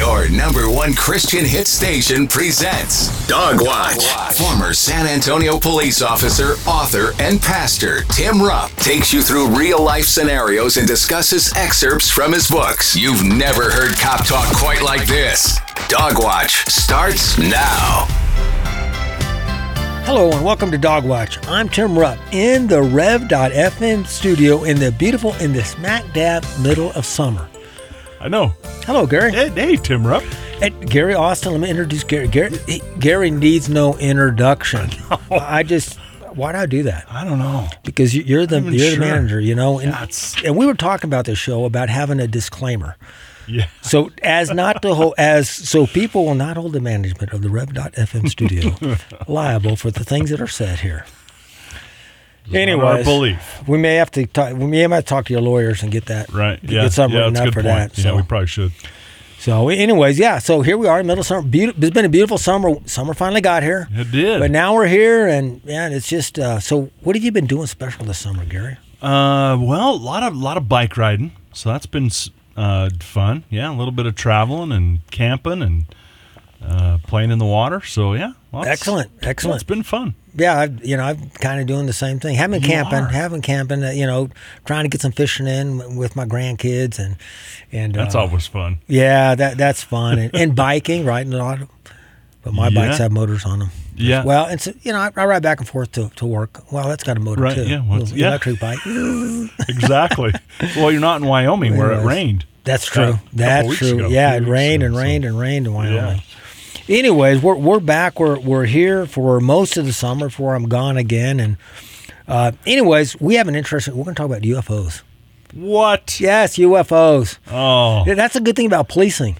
Your number one Christian hit station presents Dog Watch. Former San Antonio police officer, author, and pastor Tim Rupp takes you through real life scenarios and discusses excerpts from his books. You've never heard cop talk quite like this. Dog Watch starts now. Hello and welcome to Dog Watch. I'm Tim Rupp in the Rev.fm studio in the beautiful, in the smack dab middle of summer. I know. Hello, Gary. Hey, hey Tim Rupp. Hey, Gary Austin, let me introduce Gary. Gary, he- Gary needs no introduction. I just, why do I do that? I don't know. Because you- you're the you're the manager, you know. And, Yeah, and we were talking about this show about having a disclaimer. Yeah. So as not to hold as so people will not hold the management of the Rev.fm studio liable for the things that are said here. Anyway, our belief. we may have to talk. We may have to talk to your lawyers and get that Right. Get Yeah. something yeah, written that's a up good for point. that. Yeah, So, we probably should. so, anyways, yeah. So here we are, in middle summer. Beautiful. It's been a beautiful summer. Summer finally got here. It did. But now we're here, and yeah, it's just. Uh, so, what have you been doing special this summer, Gary? Uh, well, a lot of lot of bike riding, so that's been uh, fun. Yeah, a little bit of traveling and camping and uh, playing in the water. So yeah, lots- Excellent, excellent. it's been fun. Yeah, I've, you know, I'm kind of doing the same thing. Having camping, having camping. Uh, you know, trying to get some fishing in with my grandkids, and and That's uh, always fun. Yeah, that that's fun, and, and biking, riding a lot. But my Yeah. bikes have motors on them. Yeah. Well, and so, you know, I, I ride back and forth to, to work. Well, that's got a motor Right, too. yeah, well, Little yeah. electric bike. exactly. well, you're not in Wyoming where it Anyways. rained. That's true. couple That's weeks true. ago, a yeah, few it weeks rained ago, and so- rained and rained in Wyoming. Anyways, we're we're back. We're we're here for most of the summer before I'm gone again. And uh, anyways, we have an interesting. We're going to talk about UFOs. What? Yes, UFOs. Oh, That's a good thing about policing.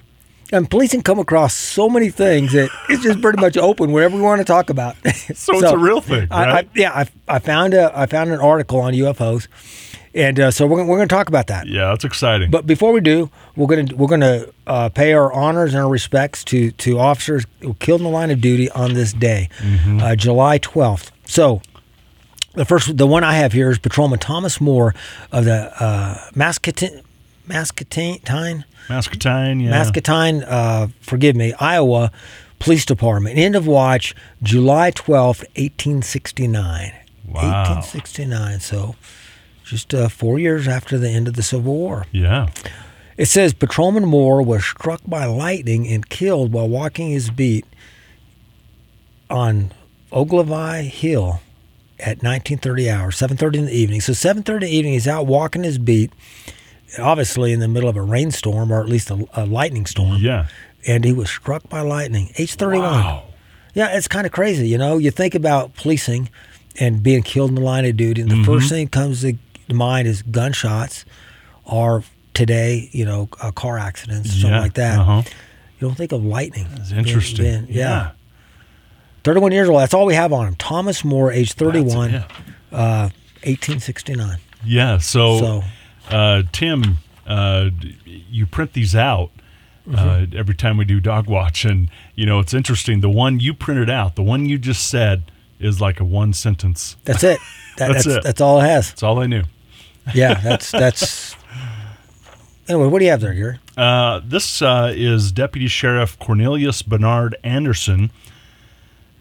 And policing come across so many things that it's just pretty much open wherever we want to talk about. so, it's a real thing, I, right? I, yeah, I, I found a I found an article on UFOs, and uh, so we're gonna, we're going to talk about that. yeah, that's exciting. But before we do, we're gonna we're gonna uh, pay our honors and our respects to to officers who killed in the line of duty on this day, Mm-hmm. uh, July twelfth. So. The first, the one I have here is Patrolman Thomas Moore of the uh, Muscatine, Muscatine, Muscatine, yeah. Muscatine, uh, forgive me, Iowa Police Department. End of watch, July twelfth, 1869. Wow. 1869. So just uh, four years after the end of the Civil War. Yeah. It says Patrolman Moore was struck by lightning and killed while walking his beat on Ogilvy Hill at 1930 hours, 7:30 in the evening. So 7:30 in the evening, he's out walking his beat, obviously in the middle of a rainstorm or at least a, a lightning storm. Yeah. And he was struck by lightning. Age 31. Wow. Yeah, it's kind of crazy. You know, you think about policing and being killed in the line of duty, and the Mm-hmm. first thing comes to mind is gunshots or today, you know, uh, car accidents, something Yeah, like that. uh-huh. You don't think of lightning. It's interesting. being- being- yeah. yeah. 31 years old. That's all we have on him. Thomas Moore, age 31, That's- uh, 1869. Yeah. So, So- uh, Tim, uh, you print these out uh, Mm-hmm. every time we do dog watch, and you know it's interesting. The one you printed out, the one you just said, is like a one sentence. That's it. That, That's that's, it. that's all it has. That's all I knew. Yeah, that's that's. Anyway, what do you have there, Gary? Uh, this uh, is Deputy Sheriff Cornelius Bernard Anderson.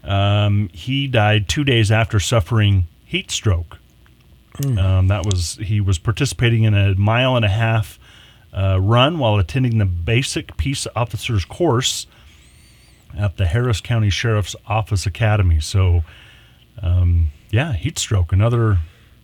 Um, he died two days after suffering heat stroke. Um, that was he was participating in a mile and a half uh, run while attending the basic peace officers course at the Harris County Sheriff's Office Academy. So, um, yeah, heat stroke, another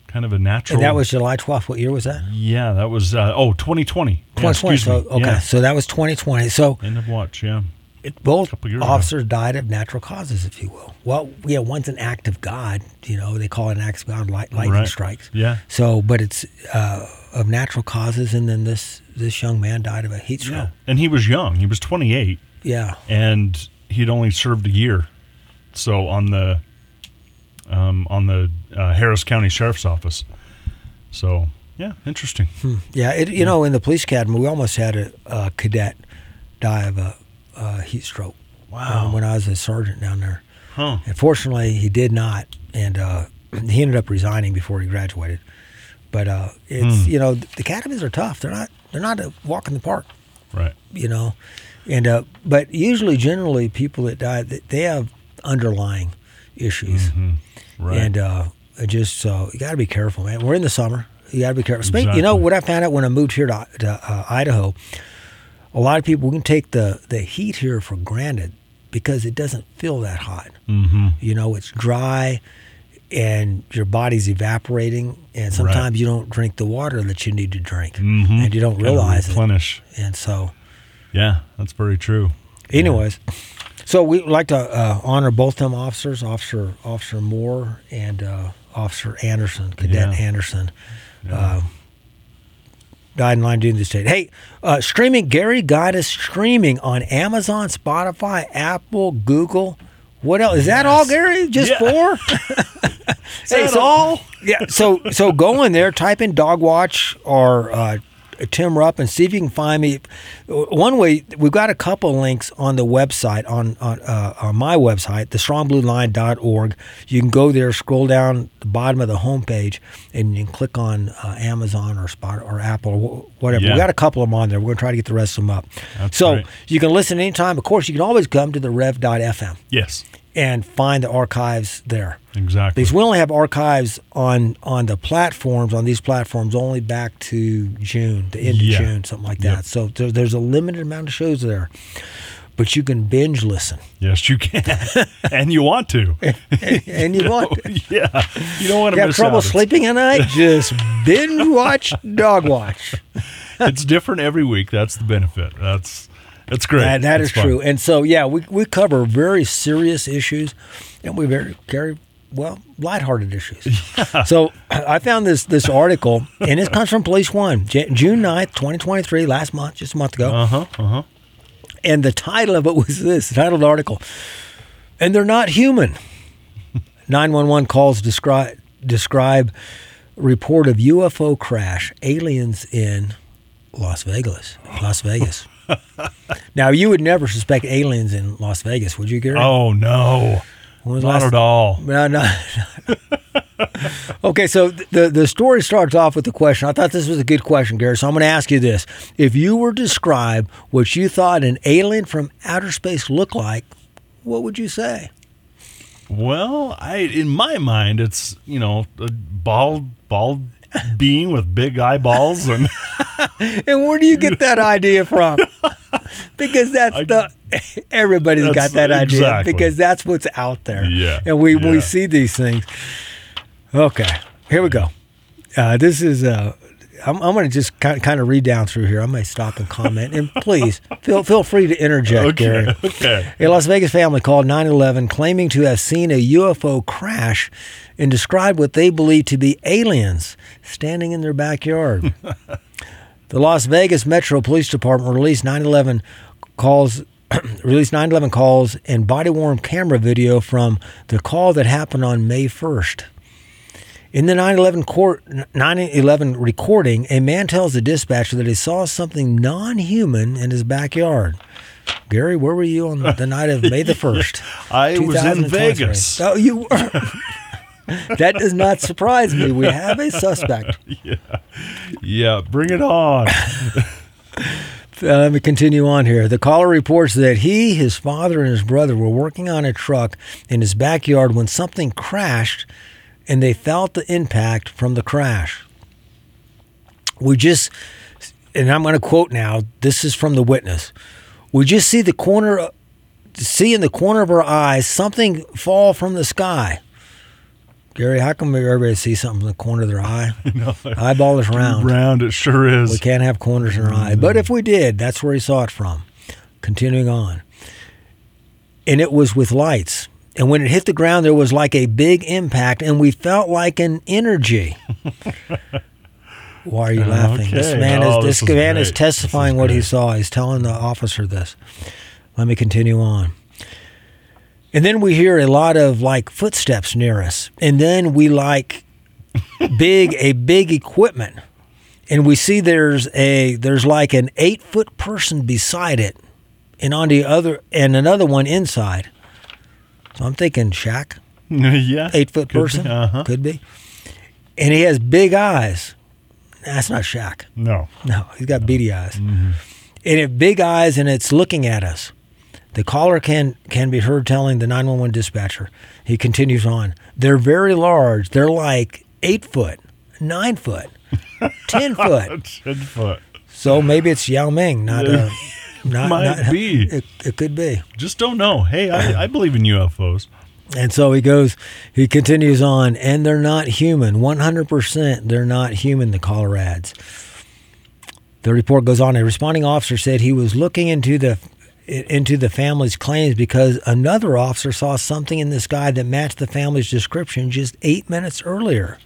kind of a natural. And that was July 12th. What year was that? yeah, that was uh, oh 2020. 2020. excuse So okay, Yeah. so that was 2020. So End of watch, yeah. it, both years ago. officers died of natural causes, if you will. Well, yeah, one's an act of God. You know, they call it an act of God, light, lightning Right. strikes. Yeah. So, but it's uh, of natural causes, and then this this young man died of a heat stroke. Yeah. And he was young. He was 28 Yeah. and he'd only served a year. So on the um, on the uh, Harris County Sheriff's Office. So, yeah, interesting. Yeah. It, you know, in the police academy, we almost had a, a cadet die of a, a heat stroke. Wow. um, when I was a sergeant down there. Huh. Unfortunately, he did not, and uh, he ended up resigning before he graduated. But uh, it's Hmm. you know the academies are tough. They're not they're not a walk in the park. Right. You know, And uh, but usually, generally, people that die, they have underlying issues, Right. and uh, just so you got to be careful, man. We're in the summer. You got to be careful. Speak- You know what I found out when I moved here to, to uh, Idaho. A lot of people we can take the the heat here for granted because it doesn't feel that hot. mm-hmm. You know, it's dry and your body's evaporating, and sometimes you don't drink the water that you need to drink, Mhm. and you don't realize it. replenish. And so, Yeah, that's very true. anyways, so we would like to uh, honor both them officers, Officer Officer Moore and uh, Officer Anderson, Cadet Yeah. Anderson. Uh, died in line duty in the state. Hey, uh, streaming, Gary got us streaming on Amazon, Spotify, Apple, Google. What else? Is that all, Gary? Just Yeah. four? hey, so, all? Yeah. So so go in there, type in Dog Watch or uh, Tim Rupp, and see if you can find me. One way we've got a couple links on the website on on, uh, on my website, thestrongblueline.org. You can go there, scroll down the bottom of the homepage, and you can click on uh, Amazon or Spot or Apple or whatever. Yeah. We got a couple of them on there. We're gonna try to get the rest of them up. That's so great. you can listen anytime. Of course, you can always come to the Rev.fm Yes, and find the archives there exactly. because we only have archives on on the platforms on these platforms only back to June, the end Yeah. of June, something like that. Yep. So there, there's a limited amount of shows there, but you can binge listen, Yes, you can, and you want to. and you want. to. yeah, you don't want You to have trouble. Sleeping at night? Just binge watch Dog Watch. It's different every week. That's the benefit. That's that's great. That, that is fun. true. And so, yeah, we, we cover very serious issues, and we very carry well lighthearted issues. So I found this this article, and it comes from Police One, J- June 9th, 2023, last month, just a month ago. Uh huh. Uh huh. And the title of it was this the title of the article, and they're not human. 911 calls describe describe report of UFO crash, aliens in Las Vegas. Las Vegas. Now you would never suspect aliens in Las Vegas, would you, Gary? Oh no, When was the not last- at all. No, no. okay, so the the story starts off with the question. I thought this was a good question, Gary. So I'm going to ask you this: If you were to describe what you thought an alien from outer space looked like, what would you say? Well, I in my mind, it's you know a bald bald being with big eyeballs and And where do you get that idea from? because that's I- the everybody's got that idea exactly. because that's what's out there. Yeah, and we we see these things. Okay, here we go. Uh, this is uh, I'm, I'm going to just kind kind of read down through here. I may stop and comment, and please feel feel free to interject, Gary. okay, okay. A Las Vegas family called 911 claiming to have seen a UFO crash and described what they believe to be aliens standing in their backyard. the Las Vegas Metro Police Department released 911 calls released 911 calls and body worn camera video from the call that happened on May 1st. In the 911 court 911 recording, a man tells the dispatcher that he saw something non-human in his backyard. Gary, where were you on the night of May the 1st? I was in Vegas. Oh, you were. that does not surprise me. We have a suspect. Yeah, yeah. bring it on. Uh, let me continue on here. The caller reports that he, his father, and his brother were working on a truck in his backyard when something crashed and they felt the impact from the crash. We just, and I'm going to quote now, this is from the witness. We just see the corner, see in the corner of our eyes something fall from the sky. Gary, how come everybody sees something in the corner of their eye? No, Eyeball is round. round it sure is. We can't have corners in our eye. Mm-hmm. But if we did, that's where he saw it from. Continuing on. And it was with lights. And when it hit the ground, there was like a big impact, and we felt like an energy. Why are you laughing? This man Oh, is this this is man great. is testifying is what he saw. He's telling the officer this. Let me continue on. And then we hear a lot of like footsteps near us. And then we like big a big equipment. And we see there's a there's like an eight foot person beside it and on the other and another one inside. So I'm thinking Shaq, yeah, eight foot could be. person. Uh-huh. Could be. And he has big eyes. That's not Shaq. No, No, he's got beady eyes. and it big eyes and it's looking at us. The caller can can be heard telling the 911 dispatcher. He continues on. They're very large. They're like eight foot, nine foot, ten foot. Ten foot. So maybe it's Yao Ming, not uh, not, Might not- be. It, it could be. Just don't know. Hey, I, I believe in UFOs. And so he goes, he continues on, and they're not human. 100% they're not human, the caller adds. The report goes on. A responding officer said he was looking into the into the family's claims because another officer saw something in the sky that matched the family's description just eight minutes earlier.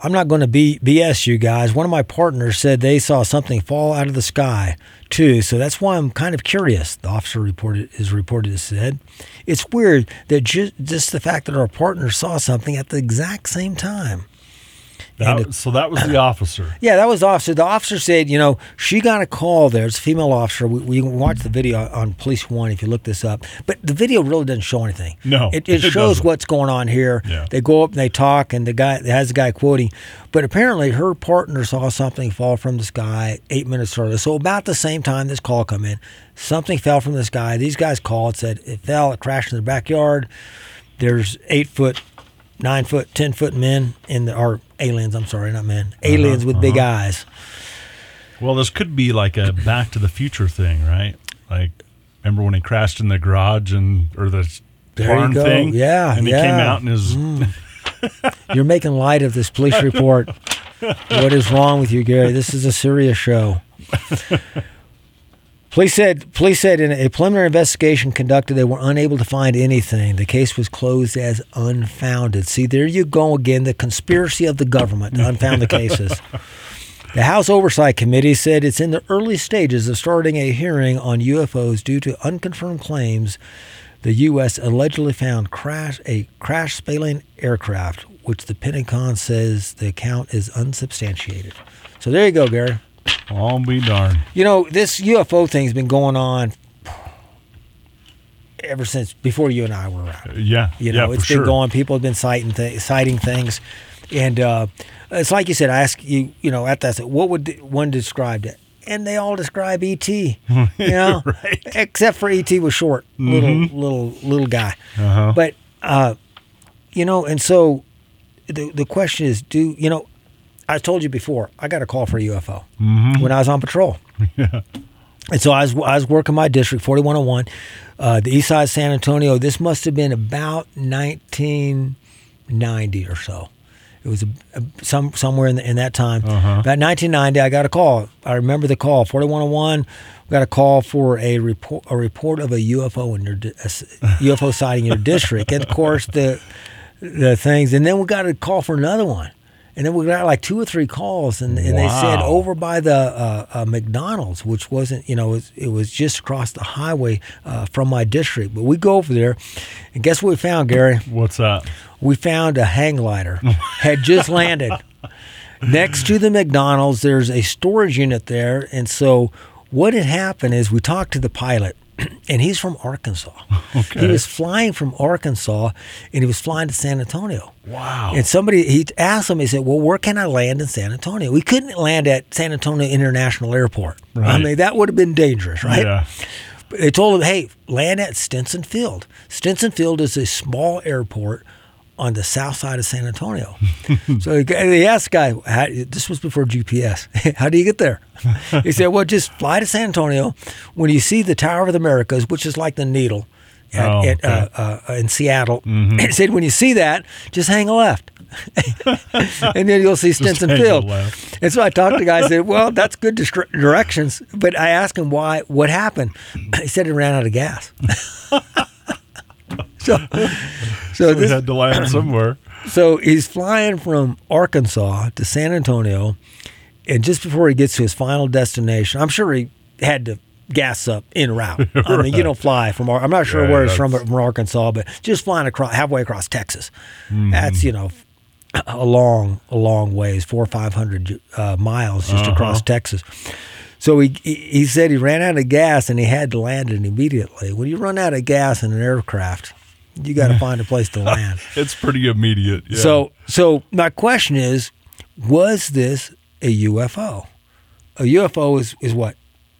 I'm not going to be BS you guys. One of my partners said they saw something fall out of the sky too, so that's why I'm kind of curious. The officer reported is reported to said, it's weird that just the fact that our partner saw something at the exact same time. That, it- so that was the officer. Yeah, that was the officer. The officer said, you know, she got a call there. It's a female officer. We, we can watch the video on Police One if you look this up. But the video really doesn't show anything. No, it, it it shows doesn't. what's going on here. Yeah. They go up and they talk, and the guy has the guy quoting. But apparently, her partner saw something fall from the sky eight minutes earlier. So about the same time this call come in, something fell from the sky. These guys called, said it fell, it crashed in the backyard. There's eight foot, nine foot, ten foot men in the or aliens. I'm sorry, not men. Uh-huh, aliens with big uh-huh. eyes. Well, this could be like a Back to the Future thing, right? Like, remember when he crashed in the garage and or the There barn thing? Yeah, and he came out and his mm. You're making light of this police report. what is wrong with you, Gary? This is a serious show. Police said police said in a preliminary investigation conducted, they were unable to find anything. The case was closed as unfounded. See, there you go again, the conspiracy of the government to unfound the cases. The House Oversight Committee said it's in the early stages of starting a hearing on UFOs due to unconfirmed claims the U.S. allegedly found crash a crash spalling aircraft, which the Pentagon says the account is unsubstantiated. So there you go, Gary. I'll be darned. You know this UFO thing's been going on ever since before you and I were around. Yeah, You know, yeah, it's been sure. going. People have been citing th- citing things, and uh, it's like you said. I ask you, you know, at that, what would one describe it? And they all describe ET. You know, Right. except for ET was short, little little little guy. Uh-huh. But uh, you know, and so the the question is, do you know? I told you before. I got a call for a UFO when I was on patrol. yeah. And so I was, I was working my district, 4101, uh, the east side of San Antonio. This must have been about 1990 or so. It was a, a, some somewhere in, the, in that time. About 1990, I got a call. I remember the call, 4101. We got a call for a report a report of a UFO in your di- UFO sighting in your district. And of course, the the things. And then we got a call for another one. And then we got like two or three calls, and, and they said over by the uh, uh, McDonald's, which wasn't, you know, it was, it was just across the highway uh, from my district. But we go over there, and guess what we found, Gary? What's that? We found a hang glider had just landed next to the McDonald's. There's a storage unit there, and so what had happened is we talked to the pilot. And he's from Arkansas. He was flying from Arkansas, and he was flying to San Antonio. Wow. And somebody he asked him, he said, Well, where can I land in San Antonio? We couldn't land at San Antonio International Airport. I mean, that would have been dangerous, right? Yeah. But They told him, Hey, land at Stinson Field. Stinson Field is a small airport on the south side of San Antonio. so he, he asked the guy, how, this was before GPS, how do you get there? He said, Well, just fly to San Antonio. When you see the Tower of the Americas, which is like the needle, at, Oh, at, uh, uh, in Seattle. He said, when you see that, just hang a left. and then you'll see Stinson Field. And so I talked to the guy. I said, well, that's good distri- directions. But I asked him why, what happened. He said he ran out of gas. so, so, this, had to land somewhere. so he's flying from Arkansas to San Antonio, and just before he gets to his final destination, I'm sure he had to gas up en route. I mean, you don't fly from. I'm not sure Right, where he's from, from Arkansas, but just flying across halfway across Texas. Mm-hmm. That's you know a long, a long ways, four or five hundred uh, miles just across Uh-huh. Texas. So he he said he ran out of gas and he had to land it immediately. When you run out of gas in an aircraft, you got to find a place to land. It's pretty immediate. Yeah. So, so my question is, was this a UFO? a UFO is is what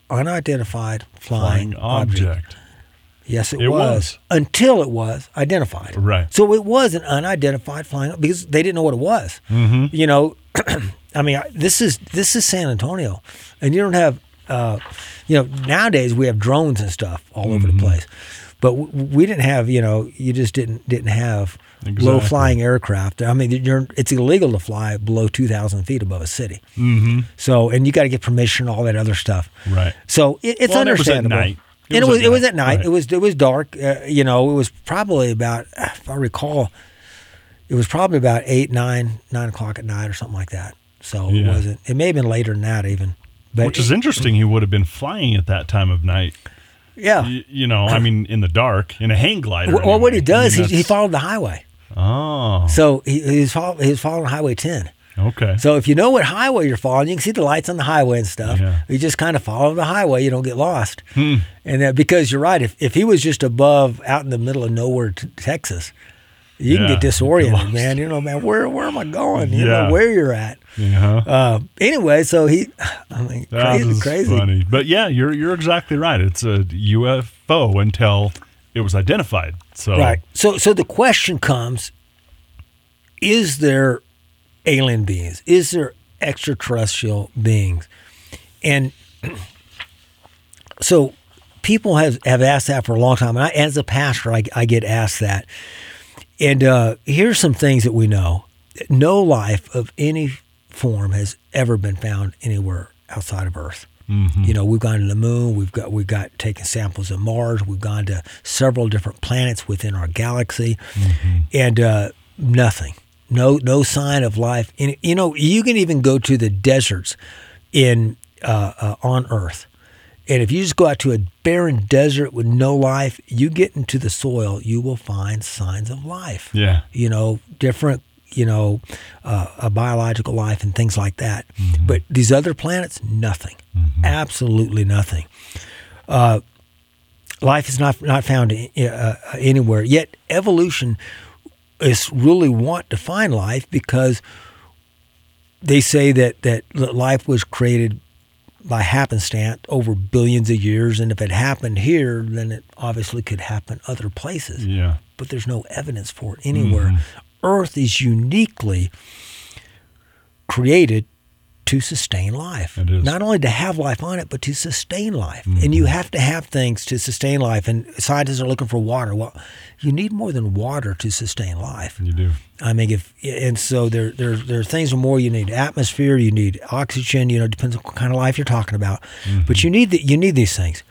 unidentified flying, Flying object. object. Yes, it, It was. was. until it was identified. Right. So it was an unidentified flying because they didn't know what it was. Mm-hmm. You know, I mean, this is this is San Antonio, and you don't have, uh, you know, nowadays we have drones and stuff all over Mm-hmm. the place, but w- we didn't have. You know, you just didn't didn't have low flying aircraft. I mean, you're, it's illegal to fly below two thousand feet above a city. Mm-hmm. So, and you got to get permission, all that other stuff. Right. So it, it's Well, and it was at understandable. It and was it at was it was night, at night. right. It was it was dark. Uh, you know, it was probably about if I recall, it was probably about eight, nine, nine o'clock at night or something like that. So it wasn't. It may have been later than that even. But Which is interesting. He would have been flying at that time of night. yeah. Y- You know, I mean, in the dark, in a hang glider. Well, well, what he anyway. I does, mean, he, he followed the highway. Oh, So he, he's follow, he's following Highway 10. okay. So if you know what highway you're following, you can see the lights on the highway and stuff. Yeah. You just kind of follow the highway, you don't get lost. Hmm. And that because you're right, if if he was just above out in the middle of nowhere, t- Texas, you can Yeah, get disoriented, man. You know, man, where where am I going? You Yeah. know where you're at. yeah. Uh, anyway, so he, I mean, That crazy, crazy. funny. But yeah, you're you're exactly right. It's a UFO until it was identified. So Right. So so the question comes: Is there alien beings? Is there extraterrestrial beings? And so people have have asked that for a long time. And I, as a pastor, I, I get asked that. And uh, here's some things that we know: no life of any form has ever been found anywhere outside of Earth. You know, we've gone to the moon. We've got we've got taken samples of Mars. We've gone to several different planets within our galaxy, and uh, nothing. No no sign of life. And you know, you can even go to the deserts in uh, uh, on Earth, and if you just go out to a barren desert with no life, you get into the soil, you will find signs of life yeah. you know, different, you know, uh, a biological life and things like that. But these other planets, nothing, absolutely nothing. Uh, life is not not found i- uh, anywhere. Yet evolution is really want to find life because they say that that life was created by happenstance over billions of years, and if it happened here, then it obviously could happen other places Yeah. but there's no evidence for it anywhere. Mm-hmm. Earth is uniquely created to sustain life. It is. Not only to have life on it, but to sustain life. And you mm-hmm. have to have things to sustain life. And scientists are looking for water. Well, you need more than water to sustain life. You do. I mean, if and so there there there are things more. You need atmosphere, you need oxygen. You know, depends on what kind of life you're talking about. Mm-hmm. But you need the, you need these things,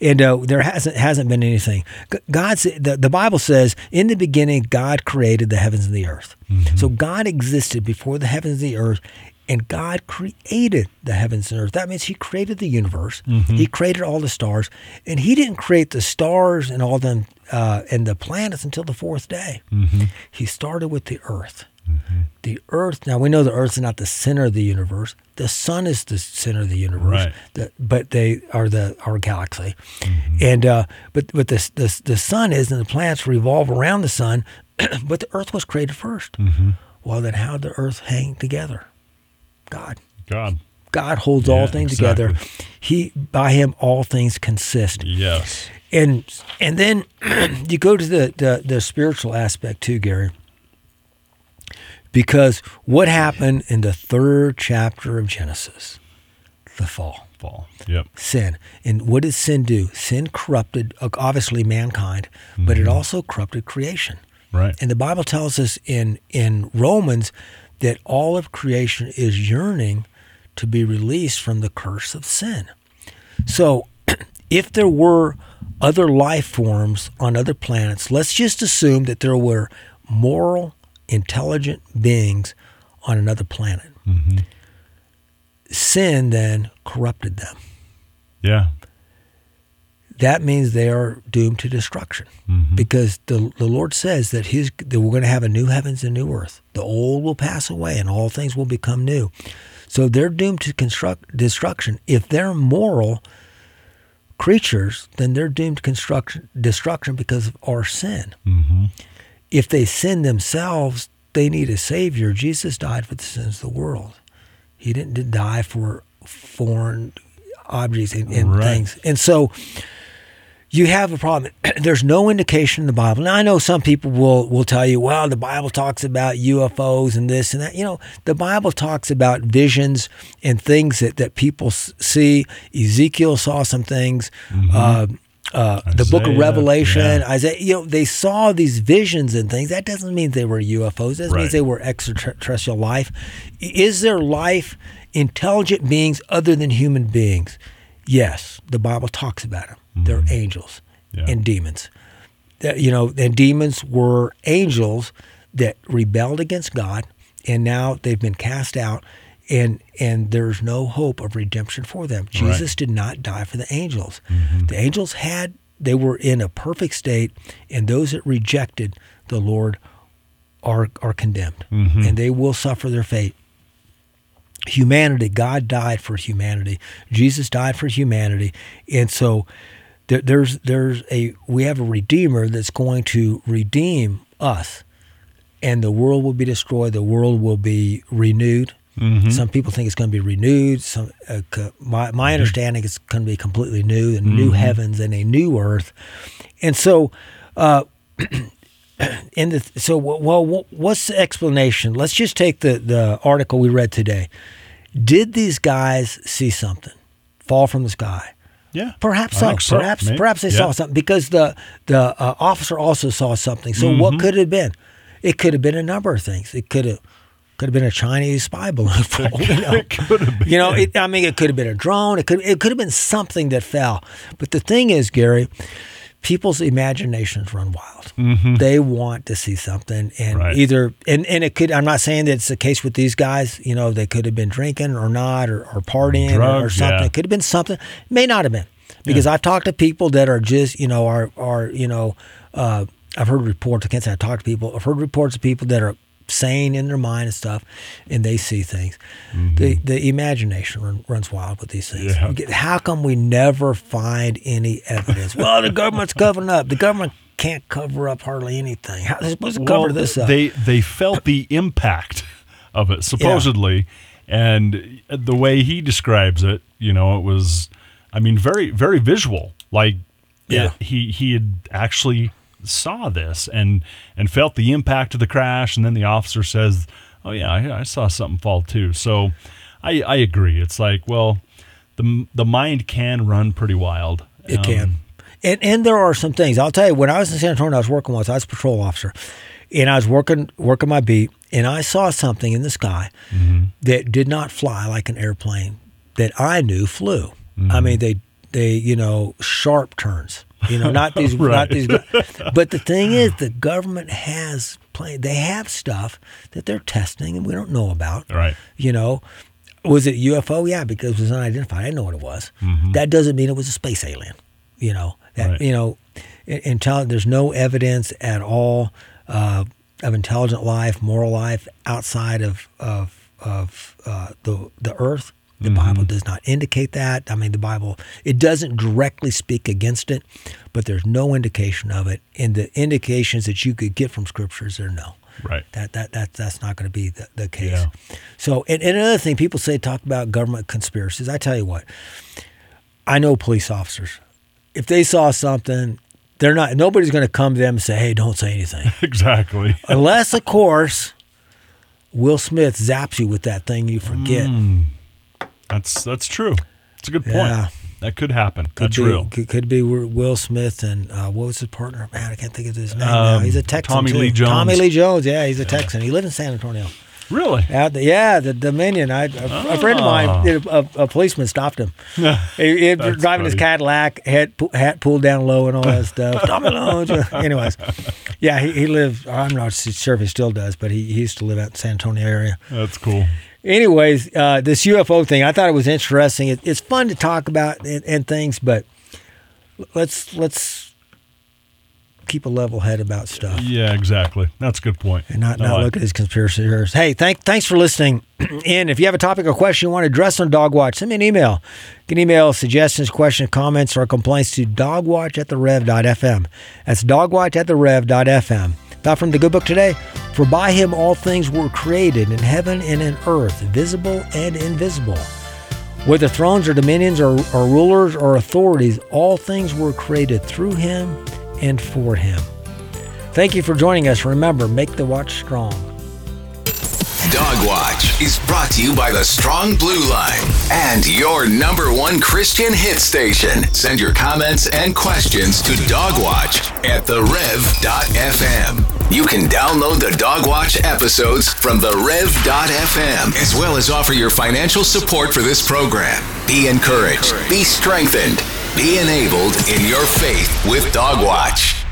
and uh, there hasn't hasn't been anything. G- God sa- the the Bible says in the beginning God created the heavens and the earth. Mm-hmm. So God existed before the heavens and the earth. And God created the heavens and earth. That means He created the universe. Mm-hmm. He created all the stars, and He didn't create the stars and all them uh, and the planets until the fourth day. Mm-hmm. He started with the earth. Mm-hmm. The earth. Now we know the earth is not the center of the universe. The sun is the center of the universe. Right. The- but they are the our galaxy, and uh, but but the, the the sun is, and the planets revolve around the sun. but the earth was created 1st Well, then how did the earth hang together? God. God. God holds all Yeah, things together. He by him all things consist Yes. and and then you go to the, the the spiritual aspect too, Gary. Because what happened in the third chapter of Genesis? The fall, Fall. Yep. sin. And what did sin do? Sin corrupted, uh, obviously, mankind, but it also corrupted creation. Right. And the Bible tells us in, in Romans that all of creation is yearning to be released from the curse of sin. So, if there were other life forms on other planets, let's just assume that there were moral, intelligent beings on another planet. Mm-hmm. Sin then corrupted them. Yeah. That means they are doomed to destruction mm-hmm. because the, the Lord says that he's that we're going to have a new heavens and new earth. The old will pass away and all things will become new. So they're doomed to construct destruction. If they're moral creatures, then they're doomed to construction destruction because of our sin. Mm-hmm. If they sin themselves, they need a savior. Jesus died for the sins of the world. He didn't die for foreign objects and, and Right. things. And so you have a problem. There's no indication in the Bible. Now I know some people will will tell you, well, the Bible talks about UFOs and this and that. You know, the Bible talks about visions and things that that people see. Ezekiel saw some things. Uh, uh, the Book of Revelation, yeah. Isaiah, you know, they saw these visions and things. That doesn't mean they were UFOs. That Right. means they were extraterrestrial life. Is there life, intelligent beings other than human beings? Yes, the Bible talks about them. They're mm-hmm. angels Yeah. and demons. That, you know, and demons were angels that rebelled against God, and now they've been cast out, and and there's no hope of redemption for them. Jesus did not die for the angels. Mm-hmm. The angels had they were in a perfect state, and those that rejected the Lord are are condemned, mm-hmm. and they will suffer their fate humanity. God died for humanity. Jesus died for humanity, and so there, there's there's a we have a redeemer that's going to redeem us, and the world will be destroyed. The world will be renewed. Some people think it's going to be renewed. Some uh, my my understanding is going to be completely new, and new heavens and a new earth, and so. Uh, and the, so well what's the explanation let's just take the, the article we read today did these guys see something fall from the sky Yeah. perhaps so perhaps Maybe. perhaps they Yeah. saw something because the the uh, officer also saw something so Mm-hmm. what could it have been it could have been a number of things it could have could have been a Chinese spy balloon fall, you know. It could have been. You know, it, I mean, it could have been a drone. It could it could have been something that fell. But the thing is, Gary, people's imaginations run wild. They want to see something, and Mm-hmm. Right. either and and it could. I'm not saying that it's the case with these guys. You know, they could have been drinking or not, or, or partying or, or something. yeah. It could have been something. May not have been because I've talked to people that are just you know are are you know. Uh, I've heard reports. I can't say I talked to people. I've heard reports of people that are sane in their mind and stuff, and they see things. Mm-hmm. The the imagination run, runs wild with these things. Yeah. Get- How come we never find any evidence? well, the government's covering up. The government can't cover up hardly anything. How are they supposed to cover Well, this up? They they felt the impact of it supposedly, and the way he describes it, you know, it was, I mean, very very visual. Like, Yeah. it- he he had actually saw this and and felt the impact of the crash, and then the officer says, "Oh yeah, I, I saw something fall too." So, I I agree. It's like, well, the the mind can run pretty wild. It Um, can. And and there are some things. I'll tell you, when I was in San Antonio, I was working once. I was a patrol officer, and I was working working my beat, and I saw something in the sky that did not fly like an airplane that I knew flew. I mean, they they you know sharp turns. You know, not these not these. But the thing is, the government has plane. They have stuff that they're testing, and we don't know about. Right. You know, was it UFO? Yeah, because it was unidentified. I didn't know what it was. That doesn't mean it was a space alien. You know, that, Right. you know, in, intel, there's no evidence at all uh, of intelligent life, moral life outside of of of uh, the the Earth. The Bible does not indicate that. I mean, the Bible it doesn't directly speak against it, but there's no indication of it. And the indications that you could get from scriptures are no. Right. That that that that's not going to be the, the case. Yeah. So, and, and another thing, people say talk about government conspiracies. I tell you what, I know police officers. If they saw something, they're not. Nobody's going to come to them and say, "Hey, don't say anything," Exactly. unless, of course, Will Smith zaps you with that thing you forget. Mm. That's that's true. It's a good point. Yeah. That could happen. Could that's be, real. Could, could be Will Smith and uh, what was his partner? Man, I can't think of his name now. Um, He's a Texan. Tommy too. Lee Jones. Tommy Lee Jones. Yeah, he's a Texan. He lived in San Antonio. Really? The, yeah, the Dominion. I, a, a friend of mine, a, a, a policeman stopped him. he, he driving his. Cadillac, hat, hat pulled down low and all that stuff. Tommy Jones. Anyways, yeah, he, he lived. I'm not sure if he still does, but he, he used to live out in the San Antonio area. That's cool. Anyways, uh, this UFO thing, I thought it was interesting. It, it's fun to talk about and, and things, but let's let's keep a level head about stuff Yeah, exactly. That's a good point. and not, I not like look at his conspiracy theories. Hey, thank, thanks for listening. and if you have a topic or question you want to address on Dogwatch, send me an email. You can email suggestions, questions, comments, or complaints to dogwatch at the rev.fm. That's dogwatch at the rev.fm. Thought from the good book today For by him all things were created in heaven and in earth, visible and invisible. Whether thrones or dominions or, or rulers or authorities, all things were created through him and for him. Thank you for joining us. Remember, make the watch strong. Dog Watch is brought to you by the Strong Blue Line and your number one Christian hit station. Send your comments and questions to Dogwatch at therev.fm. You can download the Dogwatch episodes from the Rev.fm, as well as offer your financial support for this program. Be encouraged, be strengthened, be enabled in your faith with Dogwatch.